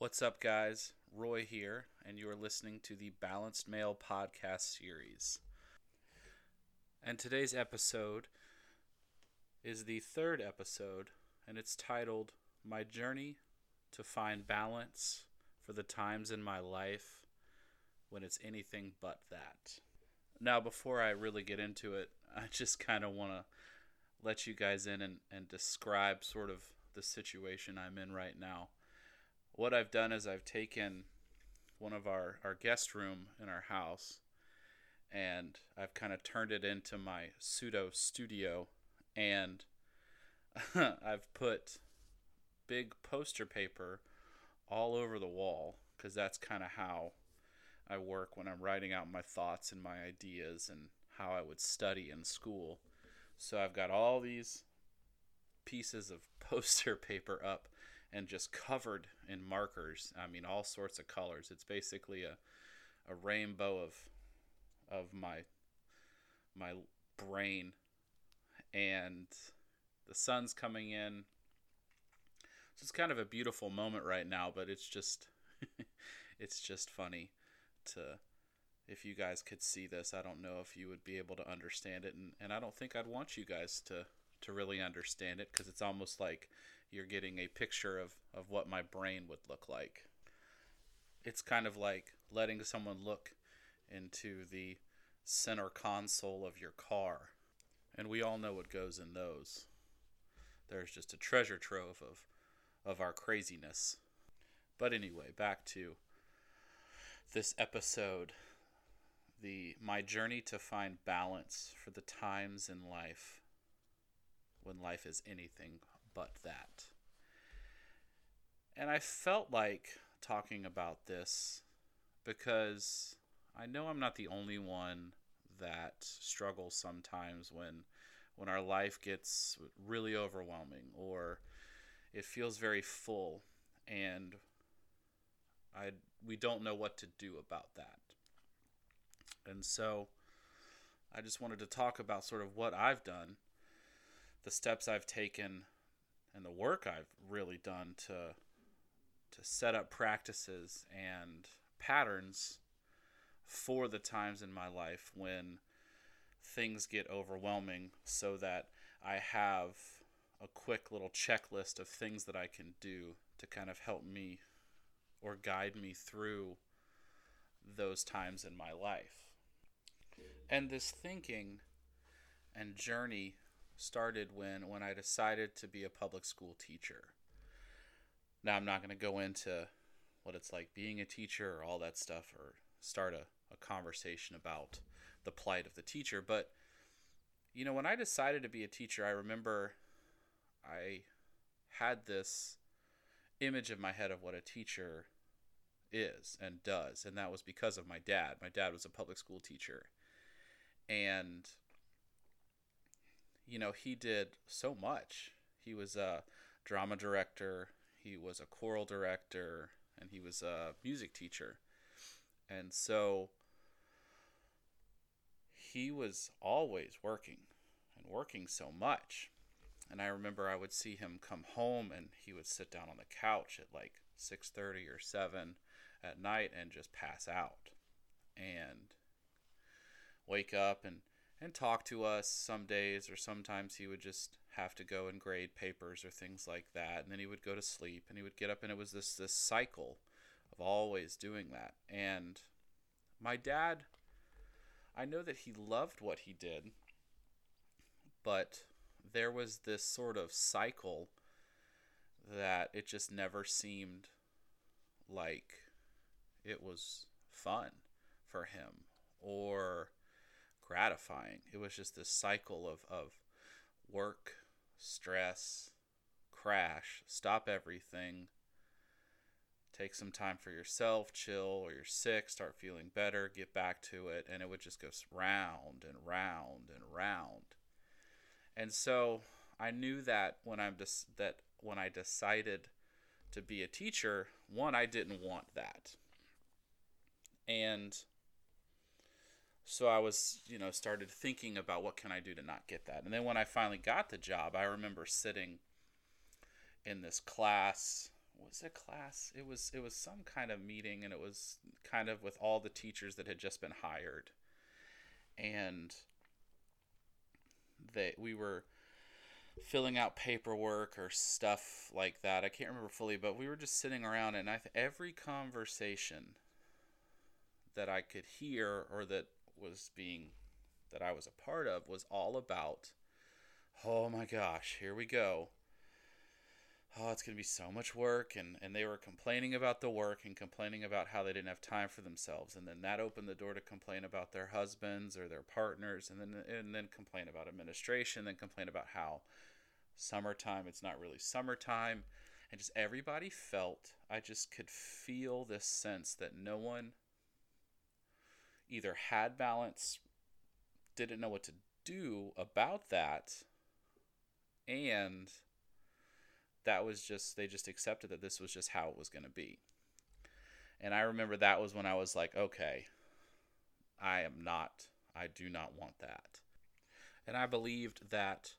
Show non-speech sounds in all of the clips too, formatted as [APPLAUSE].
What's up, guys? Roy here, and you are listening to the Balanced Male podcast series. And today's episode is the third episode, and it's titled My Journey to Find Balance for the Times in My Life When It's Anything But That. Now, before I really get into it, [LAUGHS] I just kind of want to let you guys in and, and describe sort of the situation I'm in right now what I've done is I've taken one of our, our guest room in our house and I've kind of turned it into my pseudo studio and [LAUGHS] I've put big poster paper all over the wall because that's kind of how I work when I'm writing out my thoughts and my ideas and how I would study in school. So I've got all these pieces of [LAUGHS] poster paper up and just covered in markers. I mean, all sorts of colors. It's basically a a rainbow of of my my brain, and the sun's coming in. So it's kind of a beautiful moment right now, but it's just [LAUGHS] it's just funny to if you guys could see this. I don't know if you would be able to understand it, and, and I don't think I'd want you guys to to really understand it because it's almost like you're getting a picture of, of what my brain would look like. It's kind of like letting someone look into the center console of your car. And we all know what goes in those. There's just a treasure trove of, of our craziness. But anyway, back to this episode the my journey to find balance for the times in life when life is anything but that. And I felt like talking about this because I know I'm not the only one that struggles sometimes when when our life gets really overwhelming or it feels very full and I we don't know what to do about that. And so I just wanted to talk about sort of what I've done, the steps I've taken and the work I've really done to to set up practices and patterns for the times in my life when things get overwhelming so that I have a quick little checklist of things that I can do to kind of help me or guide me through those times in my life. And this thinking and journey started when when I decided to be a public school teacher. Now I'm not going to go into what it's like being a teacher or all that stuff or start a, a conversation about the plight of the teacher, but you know, when I decided to be a teacher, I remember I had this image in my head of what a teacher is and does, and that was because of my dad. My dad was a public school teacher. And you know, he did so much. He was a drama director, he was a choral director, and he was a music teacher. And so he was always working and working so much. And I remember I would see him come home and he would sit down on the couch at like 6:30 or 7 at night and just pass out and wake up and and talk to us some days, or sometimes he would just have to go and grade papers or things like that, and then he would go to sleep and he would get up, and it was this this cycle of always doing that. And my dad, I know that he loved what he did, but there was this sort of cycle that it just never seemed like it was fun for him or gratifying. It was just this cycle of, of work, stress, crash, stop everything, take some time for yourself, chill, or you're sick, start feeling better, get back to it, and it would just go round and round and round. And so I knew that when I'm just that when I decided to be a teacher, one I didn't want that. And so I was, you know, started thinking about what can I do to not get that. And then when I finally got the job, I remember sitting in this class was a class. It was it was some kind of meeting, and it was kind of with all the teachers that had just been hired, and they we were filling out paperwork or stuff like that. I can't remember fully, but we were just sitting around, and I th- every conversation that I could hear or that was being that I was a part of was all about, oh my gosh, here we go. Oh, it's going to be so much work. And, and they were complaining about the work and complaining about how they didn't have time for themselves. And then that opened the door to complain about their husbands or their partners and then, and then complain about administration, then complain about how summertime, it's not really summertime. And just everybody felt, I just could feel this sense that no one either had balance, didn't know what to do about that, and that was just, they just accepted that this was just how it was going to be. And I remember that was when I was like, okay, I am not, I do not want that. And I believed that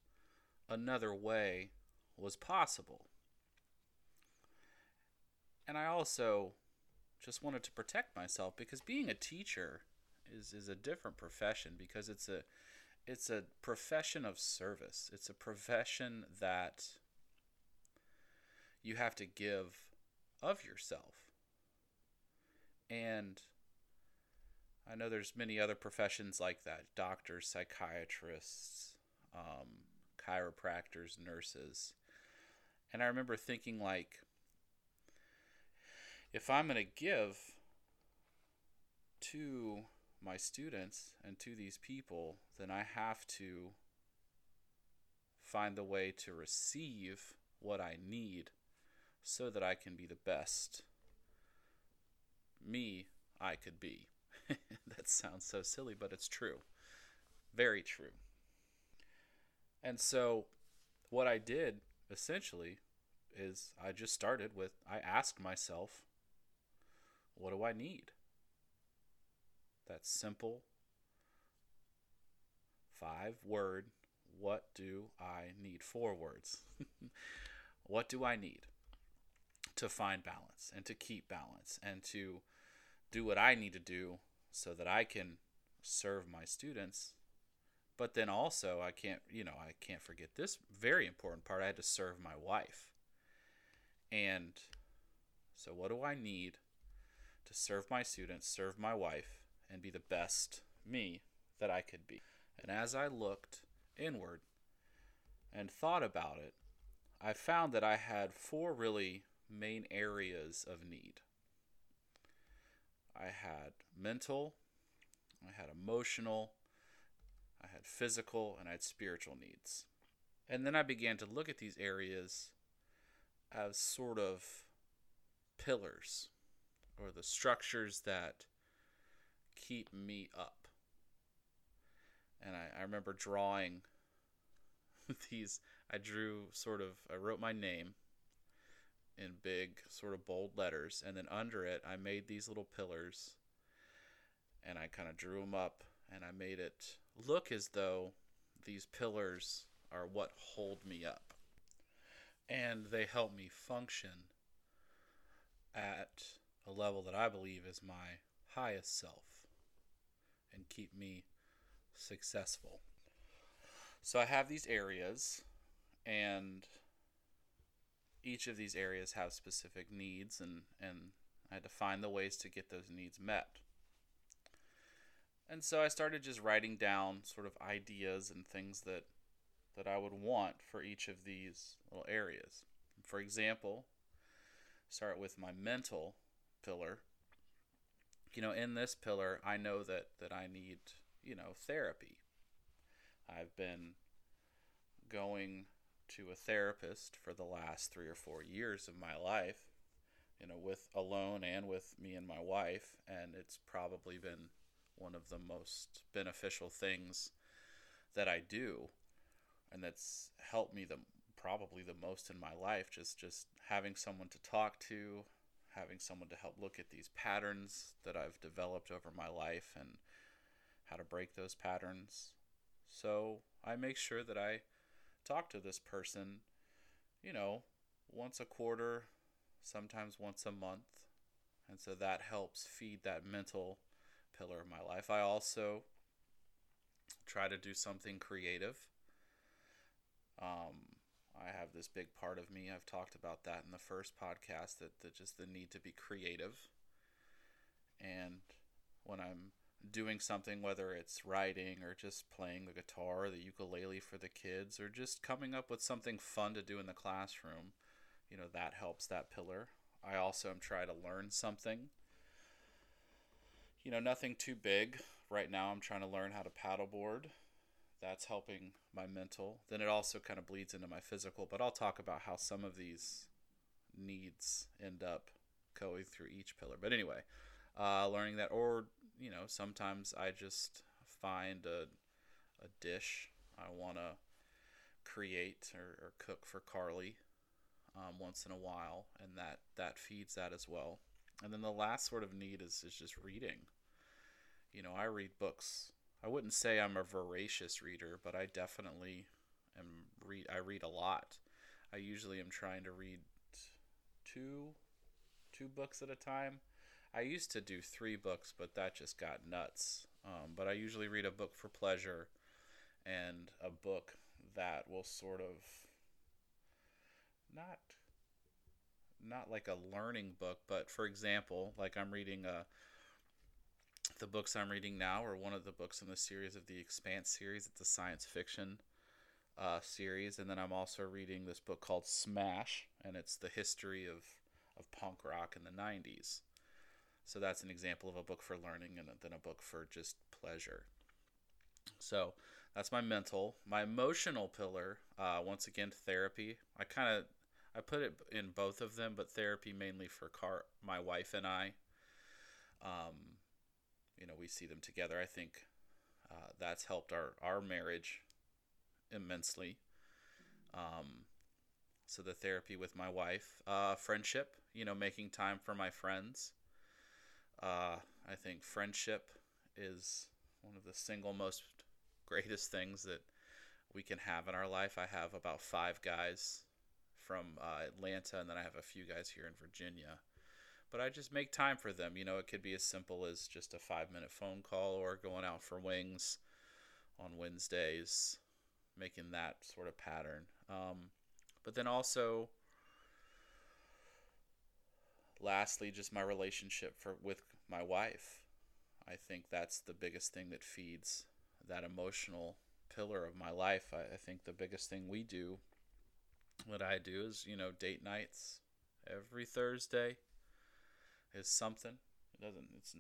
another way was possible. And I also just wanted to protect myself because being a teacher is is a different profession because it's a it's a profession of service. It's a profession that you have to give of yourself. And I know there's many other professions like that doctors, psychiatrists, um, chiropractors, nurses. And I remember thinking, like, if I'm going to give to my students and to these people, then I have to find the way to receive what I need so that I can be the best me I could be. [LAUGHS] that sounds so silly, but it's true. Very true. And so, what I did essentially is I just started with I asked myself, what do I need? That simple five word, what do I need? Four words. [LAUGHS] what do I need to find balance and to keep balance and to do what I need to do so that I can serve my students? But then also, I can't, you know, I can't forget this very important part. I had to serve my wife. And so, what do I need to serve my students, serve my wife, and be the best me that I could be. And as I looked inward and thought about it, I found that I had four really main areas of need. I had mental, I had emotional, I had physical, and I had spiritual needs. And then I began to look at these areas as sort of pillars or the structures that keep me up. And I, I remember drawing [LAUGHS] these, I drew sort of, I wrote my name in big, sort of bold letters, and then under it, I made these little pillars and I kind of drew them up and I made it look as though these pillars are what hold me up. And they help me function at a level that I believe is my highest self and keep me successful. So I have these areas, and each of these areas have specific needs, and, and I had to find the ways to get those needs met. And so I started just writing down sort of ideas and things that that I would want for each of these little areas. For example, start with my mental pillar you know, in this pillar, I know that that I need, you know, therapy. I've been going to a therapist for the last 3 or 4 years of my life, you know, with alone and with me and my wife, and it's probably been one of the most beneficial things that I do and that's helped me the probably the most in my life just just having someone to talk to having someone to help look at these patterns that I've developed over my life and how to break those patterns. So I make sure that I talk to this person, you know, once a quarter, sometimes once a month. And so that helps feed that mental pillar of my life. I also try to do something creative. Um, I have this big part of me. I've talked about that in the first podcast that, that just the need to be creative. And when I'm doing something, whether it's writing or just playing the guitar the ukulele for the kids or just coming up with something fun to do in the classroom, you know, that helps that pillar. I also am trying to learn something. You know, nothing too big. Right now, I'm trying to learn how to paddleboard. That's helping my mental. Then it also kind of bleeds into my physical, but I'll talk about how some of these needs end up going through each pillar. But anyway, uh, learning that, or you know, sometimes I just find a, a dish I want to create or, or, cook for Carly um, once in a while, and that that feeds that as well. And then the last sort of need is is just reading. You know, I read books. I wouldn't say I'm a voracious reader, but I definitely am read. I read a lot. I usually am trying to read two two books at a time I used to do three books, but that just got nuts. Um, but I usually read a book for pleasure and a book that will sort of not not like a learning book, but for example, like I'm reading uh, the books I'm reading now are one of the books in the series of the Expanse series. It's a science fiction uh, series, and then I'm also reading this book called Smash, and it's the history of of punk rock in the '90s. So that's an example of a book for learning and then a book for just pleasure. So that's my mental. My emotional pillar, uh, once again, therapy. I kind of I put it in both of them, but therapy mainly for car my wife and I. Um, you know, we see them together. I think uh, that's helped our our marriage immensely. Um, so the therapy with my wife, uh, friendship. You know, making time for my friends. Uh, I think friendship is one of the single most greatest things that we can have in our life. I have about five guys from uh, Atlanta, and then I have a few guys here in Virginia. But I just make time for them. You know, it could be as simple as just a five minute phone call or going out for wings on Wednesdays, making that sort of pattern. Um, but then also, lastly, just my relationship for with my wife. I think that's the biggest thing that feeds that emotional pillar of my life. I, I think the biggest thing we do, what I do is, you know, date nights every Thursday is something. It doesn't, it's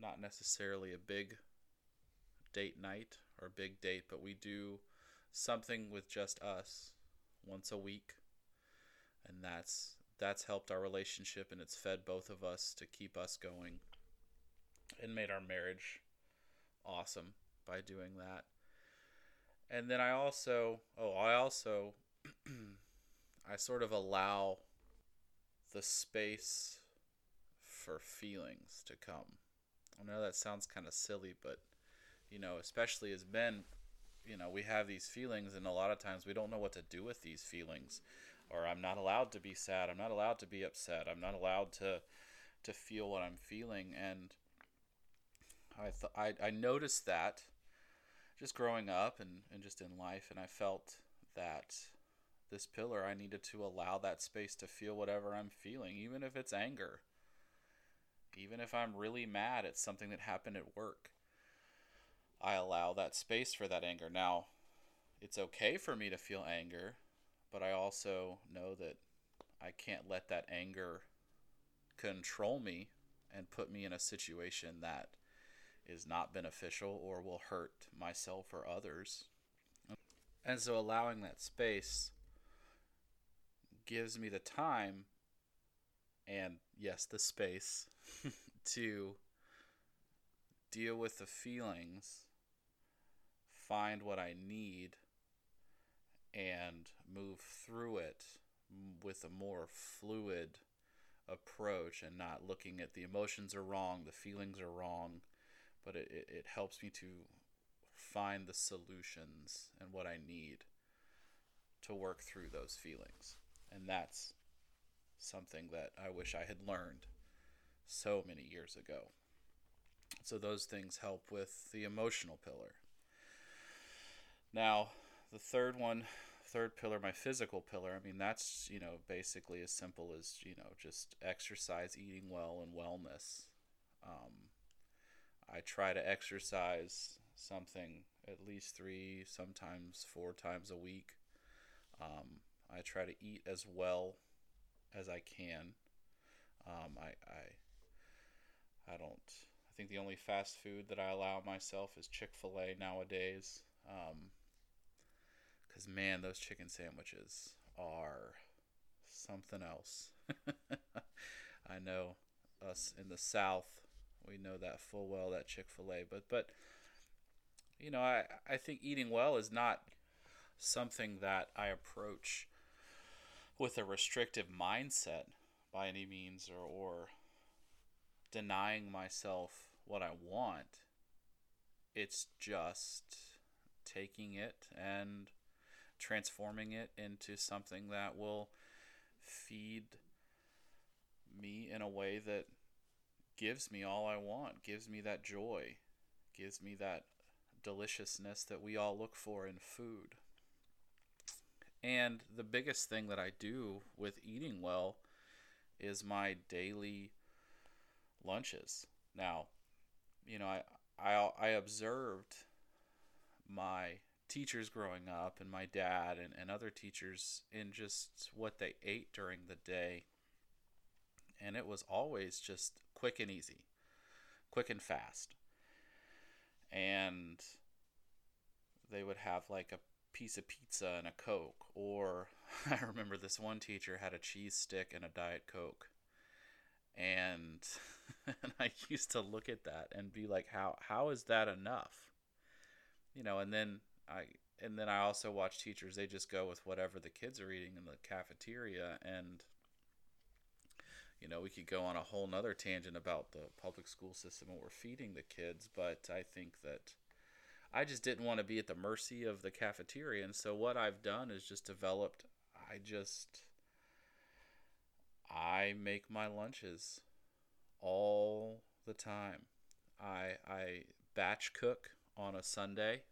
not necessarily a big date night or big date, but we do something with just us once a week. And that's that's helped our relationship and it's fed both of us to keep us going and made our marriage awesome by doing that. And then I also, oh, I also, [CLEARS THROAT] I sort of allow the space for feelings to come. I know that sounds kind of silly, but you know, especially as men, you know, we have these feelings, and a lot of times we don't know what to do with these feelings. Or I'm not allowed to be sad. I'm not allowed to be upset. I'm not allowed to to feel what I'm feeling. And I th- I, I noticed that just growing up and, and just in life, and I felt that this pillar, I needed to allow that space to feel whatever I'm feeling, even if it's anger, even if I'm really mad at something that happened at work. I allow that space for that anger. Now, it's okay for me to feel anger, but I also know that I can't let that anger control me and put me in a situation that is not beneficial or will hurt myself or others. And so allowing that space gives me the time and, yes, the space [LAUGHS] to deal with the feelings, find what I need, and move through it with a more fluid approach and not looking at the emotions are wrong, the feelings are wrong, but it, it, it helps me to find the solutions and what I need to work through those feelings. And that's something that I wish I had learned so many years ago. So those things help with the emotional pillar. Now, the third one, third pillar, my physical pillar, I mean, that's, you know, basically as simple as, you know, just exercise, eating well, and wellness. Um, I try to exercise something at least three, sometimes four times a week. Um, I try to eat as well as I can. Um, I, I, I don't. I think the only fast food that I allow myself is Chick Fil A nowadays. Um, man, those chicken sandwiches are something else. [LAUGHS] I know us in the South, we know that full well that Chick Fil A, but but you know, I I think eating well is not something that I approach with a restrictive mindset by any means or, or denying myself what I want. It's just taking it and transforming it into something that will feed me in a way that gives me all I want, gives me that joy, gives me that deliciousness that we all look for in food. And the biggest thing that I do with eating well is my daily lunches. Now, you know, I I, I observed my teachers growing up and my dad and, and other teachers in just what they ate during the day. And it was always just quick and easy, quick and fast. And they would have like a piece of pizza and a Coke. Or [LAUGHS] I remember this one teacher had a cheese stick and a Diet Coke. And, [LAUGHS] and I [LAUGHS] used to look at that and be like, how how is that enough? You know, and then I and then I also watch teachers, they just go with whatever the kids are eating in the cafeteria and you know, we could go on a whole nother tangent about the public school system and we're feeding the kids, but I think that I just didn't want to be at the mercy of the cafeteria. And so what I've done is just developed, I just, I make my lunches all the time. I, I batch cook on a Sunday.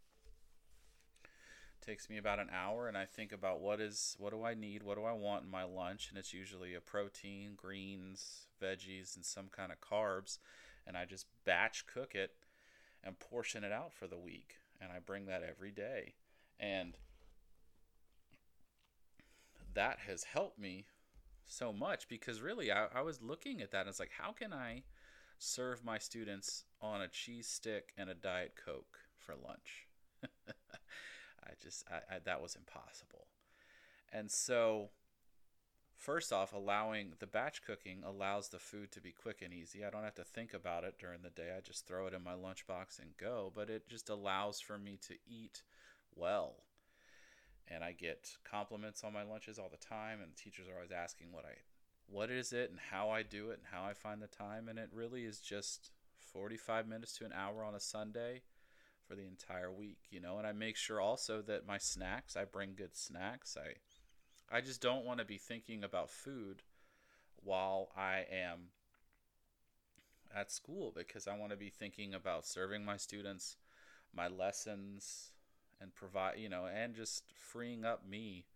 takes me about an hour and I think about what is what do I need, what do I want in my lunch and it's usually a protein, greens, veggies and some kind of carbs and I just batch cook it and portion it out for the week. And I bring that every day. And that has helped me so much because really I, I was looking at that and it's like, how can I serve my students on a cheese stick and a Diet Coke for lunch? [LAUGHS] I just, I, I, that was impossible. And so First off, allowing the batch cooking allows the food to be quick and easy. I don't have to think about it during the day. I just throw it in my lunchbox and go, but it just allows for me to eat well. And I get compliments on my lunches all the time and teachers are always asking what I what is it and how I do it and how I find the time and it really is just 45 minutes to an hour on a Sunday for the entire week, you know, and I make sure also that my snacks, I bring good snacks. I I just don't want to be thinking about food while I am at school because I want to be thinking about serving my students, my lessons, and provide, you know, and just freeing up me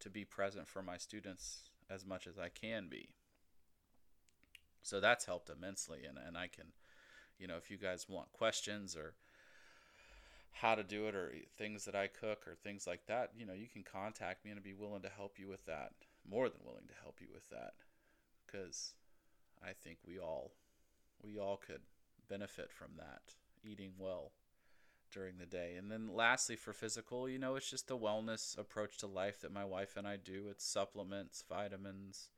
to be present for my students as much as I can be. So that's helped immensely. And, and I can, you know, if you guys want questions or how to do it or things that I cook or things like that, you know, you can contact me and I'd be willing to help you with that. More than willing to help you with that because I think we all we all could benefit from that eating well during the day. And then lastly for physical, you know, it's just the wellness approach to life that my wife and I do. It's supplements, vitamins.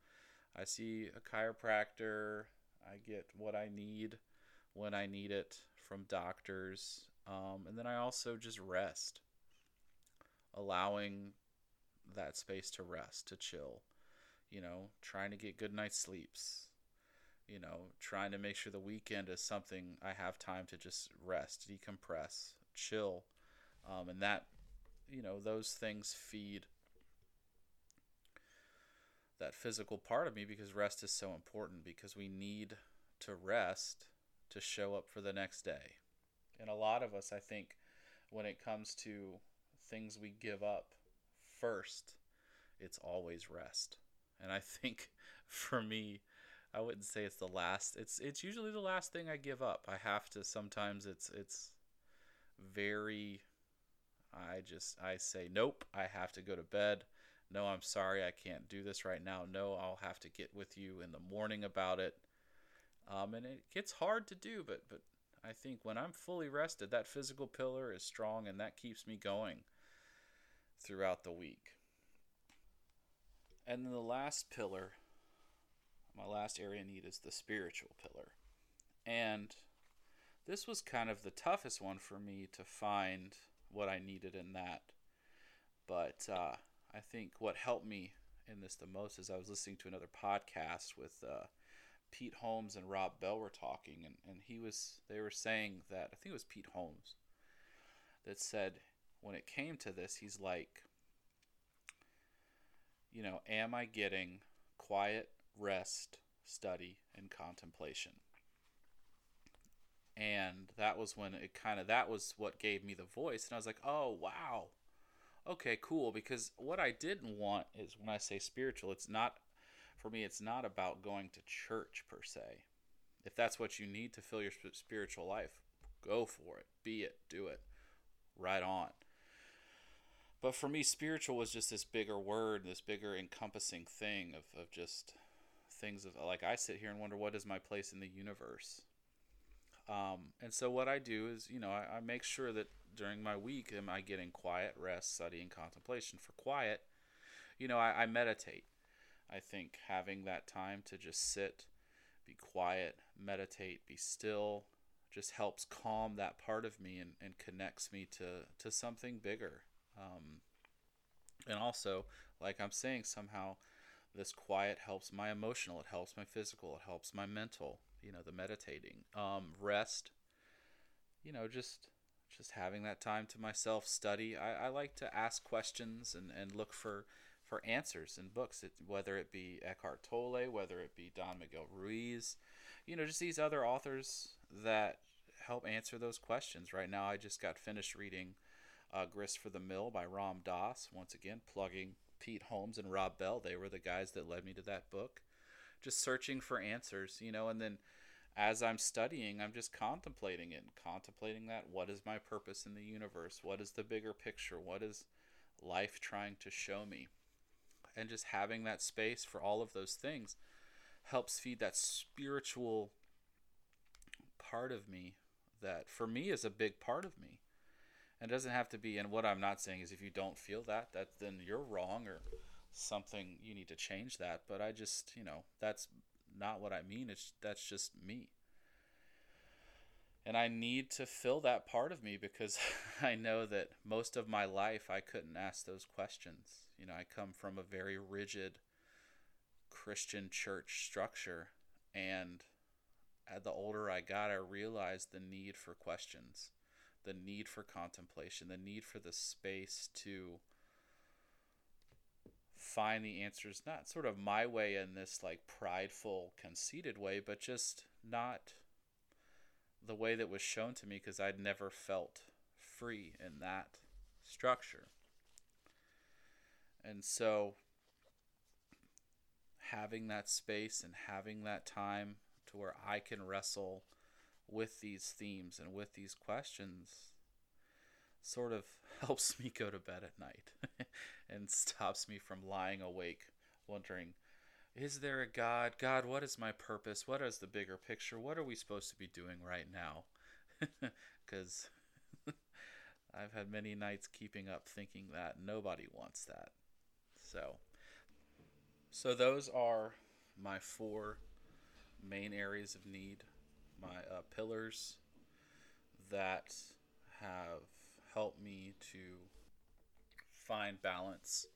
I see a chiropractor. I get what I need when I need it from doctors um, and then I also just rest, allowing that space to rest, to chill, you know, trying to get good night's sleeps, you know, trying to make sure the weekend is something I have time to just rest, decompress, chill. Um, and that, you know, those things feed that physical part of me because rest is so important because we need to rest to show up for the next day. And a lot of us, I think, when it comes to things we give up first, it's always rest. And I think [LAUGHS] for me, I wouldn't say it's the last. It's it's usually the last thing I give up. I have to sometimes it's it's very I just I say nope, I have to go to bed. No, I'm sorry, I can't do this right now. No, I'll have to get with you in the morning about it. Um, and it gets hard to do, but but I think when I'm fully rested, that physical pillar is strong, and that keeps me going throughout the week. And then the last pillar, my last area need is the spiritual pillar. And this was kind of the toughest one for me to find what I needed in that. But uh, I think what helped me in this the most is I was listening to another podcast with uh, Pete Holmes and Rob Bell were talking, and, and he was they were saying that I think it was Pete Holmes that said when it came to this, he's like, you know, am I getting quiet rest, study, and contemplation? And that was when it kind of that was what gave me the voice, and I was like, oh wow, okay, cool. Because what I didn't want is when I say spiritual, it's not for me. It's not about going to church per se. If that's what you need to fill your spiritual life, go for it. Be it. Do it. Right on. But for me, spiritual was just this bigger word, this bigger encompassing thing of, of just things of like I sit here and wonder what is my place in the universe. Um, and so what I do is, you know, I, I make sure that during my week am I getting quiet, rest, study, and contemplation. For quiet, you know, I, I meditate. I think having that time to just sit, be quiet, meditate, be still, just helps calm that part of me and, and connects me to, to something bigger. Um, and also, like I'm saying, somehow this quiet helps my emotional, it helps my physical, it helps my mental, you know, the meditating. Um, rest, you know, just just having that time to myself, study. I, I like to ask questions and, and look for, for answers in books, it, whether it be Eckhart Tolle, whether it be Don Miguel Ruiz, you know, just these other authors that help answer those questions. Right now, I just got finished reading uh, Grist for the Mill by Ram Dass. Once again, plugging Pete Holmes and Rob Bell. They were the guys that led me to that book. Just searching for answers, you know, and then as I'm studying, I'm just contemplating it, and contemplating that. What is my purpose in the universe? What is the bigger picture? What is life trying to show me? And just having that space for all of those things helps feed that spiritual part of me that for me is a big part of me. And it doesn't have to be. And what I'm not saying is if you don't feel that, that then you're wrong or something. You need to change that. But I just, you know, that's not what I mean. It's that's just me. And I need to fill that part of me because [LAUGHS] I know that most of my life I couldn't ask those questions. You know, I come from a very rigid Christian church structure and the older I got, I realized the need for questions the need for contemplation, the need for the space to find the answers, not sort of my way in this like prideful, conceited way, but just not the way that was shown to me because I'd never felt free in that structure. And so having that space and having that time to where I can wrestle with these themes and with these questions sort of [LAUGHS] helps me go to bed at night [LAUGHS] and stops me from lying awake wondering is there a god? God what is my purpose? What is the bigger picture? What are we supposed to be doing right now? [LAUGHS] Because [LAUGHS] i've had many nights keeping up thinking that nobody wants that. So so those are my four main areas of need my uh, pillars that have helped me to find balance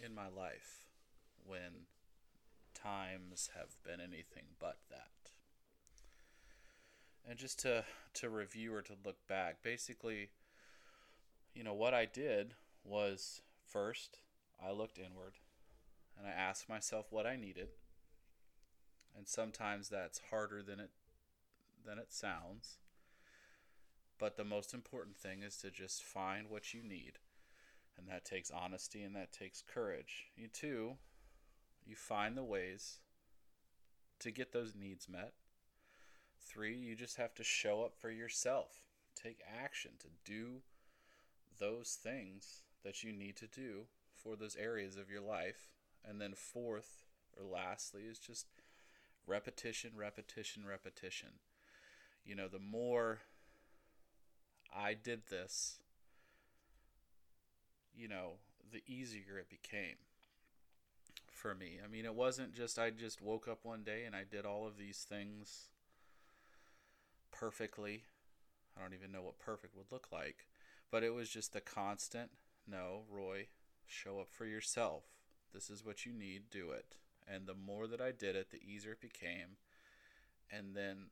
in my life when times have been anything but that. And just to to review or to look back, basically, you know, what I did was first I looked inward and I asked myself what I needed. And sometimes that's harder than it than it sounds. But the most important thing is to just find what you need. And that takes honesty and that takes courage. You too, you find the ways to get those needs met. Three, you just have to show up for yourself. Take action to do those things that you need to do for those areas of your life. And then, fourth or lastly, is just repetition, repetition, repetition. You know, the more I did this, you know, the easier it became for me. I mean, it wasn't just I just woke up one day and I did all of these things perfectly. I don't even know what perfect would look like, but it was just the constant no, Roy, show up for yourself. This is what you need, do it. And the more that I did it, the easier it became. And then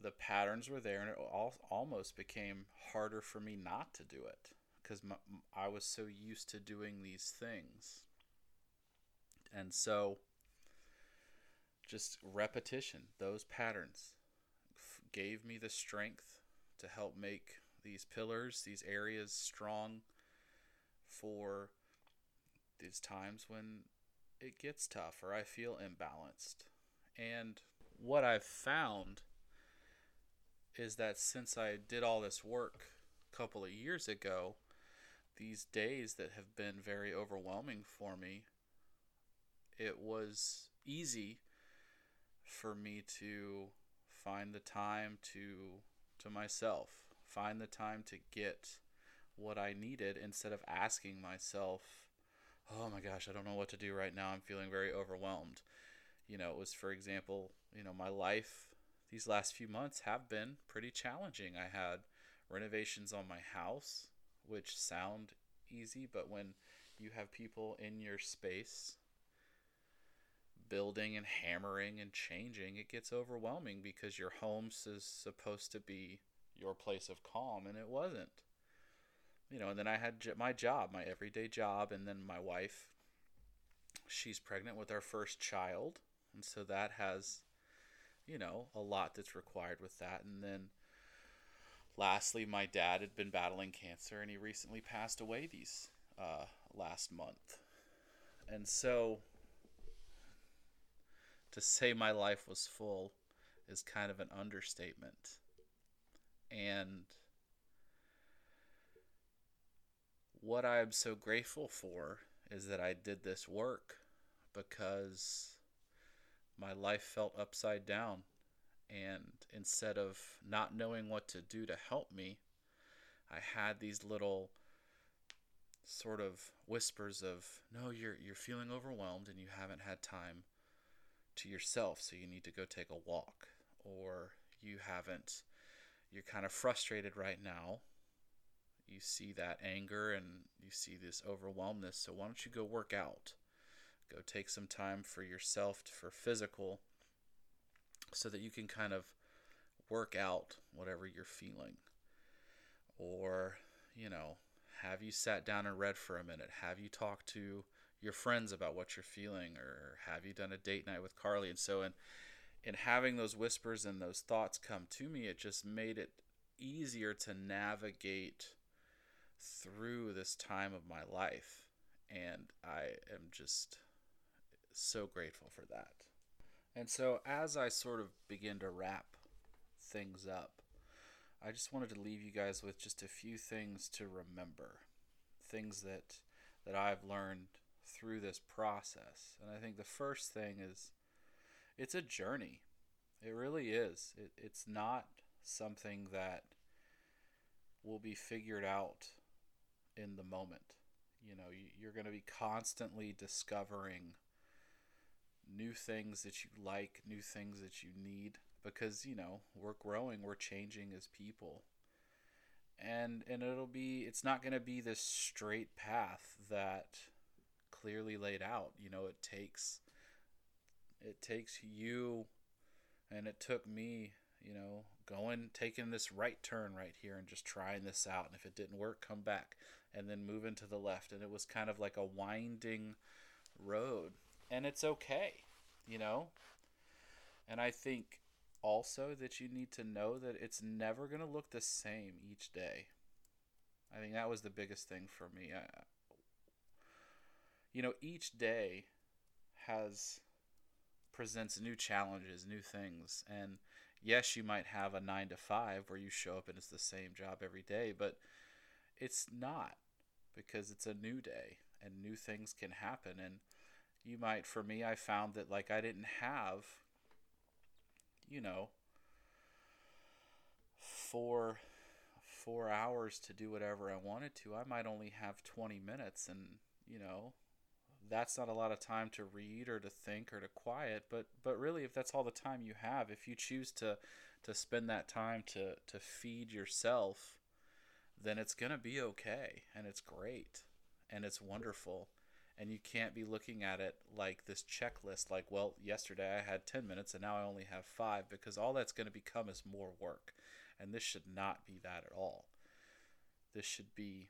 the patterns were there, and it all, almost became harder for me not to do it because I was so used to doing these things. And so, just repetition, those patterns gave me the strength to help make these pillars, these areas strong for these times when it gets tough or I feel imbalanced. And what I've found is that since I did all this work a couple of years ago, these days that have been very overwhelming for me, it was easy for me to find the time to to myself, find the time to get what I needed instead of asking myself, "Oh my gosh, I don't know what to do right now. I'm feeling very overwhelmed." You know, it was for example, you know, my life these last few months have been pretty challenging. I had renovations on my house, which sound easy, but when you have people in your space building and hammering and changing, it gets overwhelming because your home is supposed to be your place of calm, and it wasn't. You know, and then I had my job, my everyday job, and then my wife. She's pregnant with our first child, and so that has you know, a lot that's required with that. And then lastly, my dad had been battling cancer and he recently passed away these uh, last month. And so to say my life was full is kind of an understatement. And what I'm so grateful for is that I did this work because my life felt upside down. And instead of not knowing what to do to help me, I had these little sort of whispers of, no, you're, you're feeling overwhelmed and you haven't had time to yourself, so you need to go take a walk. Or you haven't, you're kind of frustrated right now. You see that anger and you see this overwhelmness, so why don't you go work out? Go take some time for yourself for physical so that you can kind of work out whatever you're feeling. Or, you know, have you sat down and read for a minute? Have you talked to your friends about what you're feeling? Or have you done a date night with Carly? And so, in, in having those whispers and those thoughts come to me, it just made it easier to navigate through this time of my life. And I am just so grateful for that. And so, as I sort of begin to wrap things up, I just wanted to leave you guys with just a few things to remember, things that that I've learned through this process. And I think the first thing is it's a journey. It really is. It, it's not something that will be figured out in the moment. You know, you're going to be constantly discovering new things that you like, new things that you need because, you know, we're growing, we're changing as people. And and it'll be it's not going to be this straight path that clearly laid out. You know, it takes it takes you and it took me, you know, going taking this right turn right here and just trying this out and if it didn't work, come back and then move into the left and it was kind of like a winding road. And it's okay, you know? And I think also that you need to know that it's never going to look the same each day. I think that was the biggest thing for me. I, you know, each day has presents new challenges, new things, and yes, you might have a 9 to 5 where you show up and it's the same job every day, but it's not because it's a new day and new things can happen and you might for me I found that like I didn't have you know four four hours to do whatever I wanted to. I might only have 20 minutes and you know that's not a lot of time to read or to think or to quiet but but really if that's all the time you have if you choose to to spend that time to to feed yourself then it's going to be okay and it's great and it's wonderful and you can't be looking at it like this checklist like well yesterday i had 10 minutes and now i only have 5 because all that's going to become is more work and this should not be that at all. This should be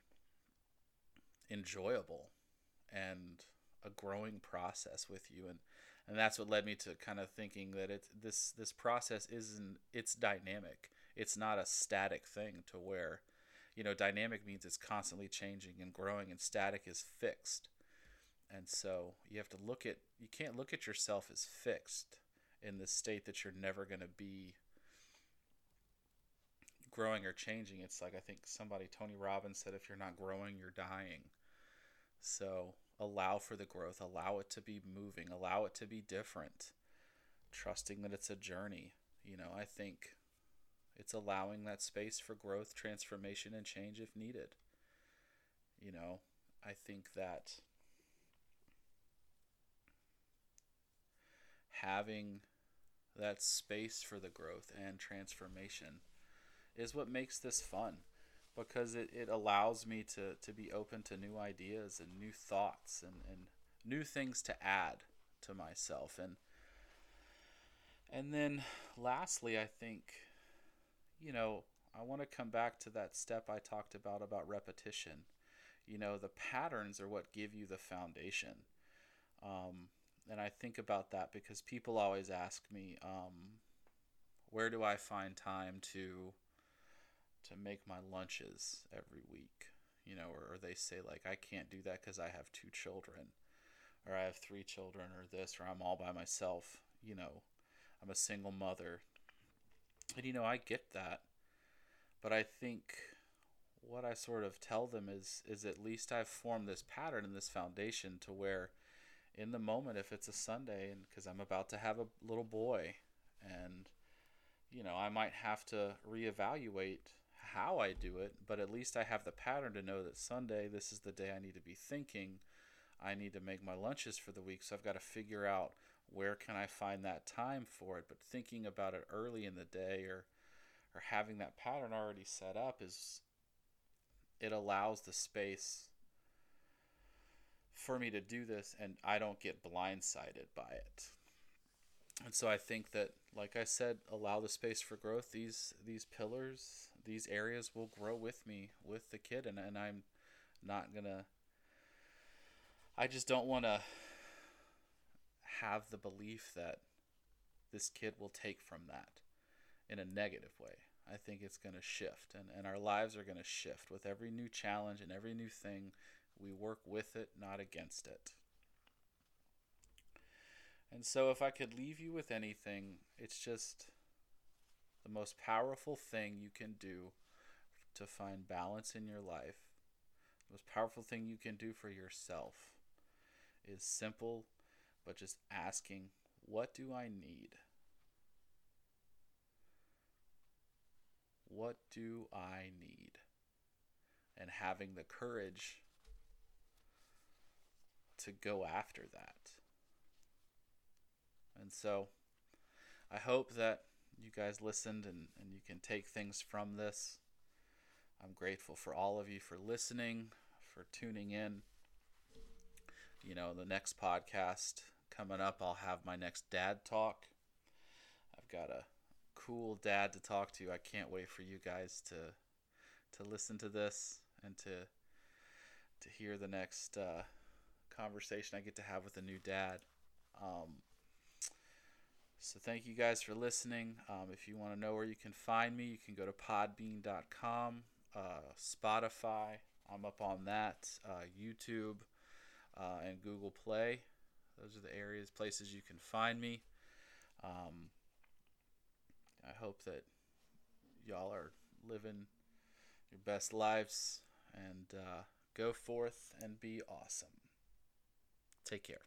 enjoyable and a growing process with you and and that's what led me to kind of thinking that it's this this process isn't it's dynamic it's not a static thing to where you know, dynamic means it's constantly changing and growing, and static is fixed. And so you have to look at, you can't look at yourself as fixed in the state that you're never going to be growing or changing. It's like, I think somebody, Tony Robbins said, if you're not growing, you're dying. So allow for the growth, allow it to be moving, allow it to be different, trusting that it's a journey. You know, I think it's allowing that space for growth, transformation, and change if needed. You know, I think that having that space for the growth and transformation is what makes this fun because it, it allows me to, to be open to new ideas and new thoughts and, and new things to add to myself and and then lastly I think you know, I want to come back to that step I talked about about repetition. You know, the patterns are what give you the foundation. Um, and I think about that because people always ask me, um, where do I find time to to make my lunches every week? You know, or, or they say like I can't do that because I have two children, or I have three children, or this, or I'm all by myself. You know, I'm a single mother. And you know, I get that. But I think what I sort of tell them is is at least I've formed this pattern and this foundation to where in the moment if it's a Sunday and cuz I'm about to have a little boy and you know, I might have to reevaluate how I do it, but at least I have the pattern to know that Sunday this is the day I need to be thinking I need to make my lunches for the week, so I've got to figure out where can I find that time for it? But thinking about it early in the day or or having that pattern already set up is it allows the space for me to do this and I don't get blindsided by it. And so I think that like I said, allow the space for growth. These these pillars, these areas will grow with me with the kid and, and I'm not gonna I just don't wanna have the belief that this kid will take from that in a negative way. I think it's going to shift, and, and our lives are going to shift with every new challenge and every new thing. We work with it, not against it. And so, if I could leave you with anything, it's just the most powerful thing you can do to find balance in your life. The most powerful thing you can do for yourself is simple but just asking, what do I need? What do I need? And having the courage to go after that. And so I hope that you guys listened and, and you can take things from this. I'm grateful for all of you for listening, for tuning in. You know, the next podcast coming up, I'll have my next dad talk. I've got a cool dad to talk to. I can't wait for you guys to to listen to this and to to hear the next uh, conversation I get to have with a new dad. Um, so thank you guys for listening. Um, if you want to know where you can find me, you can go to podbean.com, uh, Spotify. I'm up on that, uh, YouTube, uh, and Google Play. Those are the areas, places you can find me. Um, I hope that y'all are living your best lives and uh, go forth and be awesome. Take care.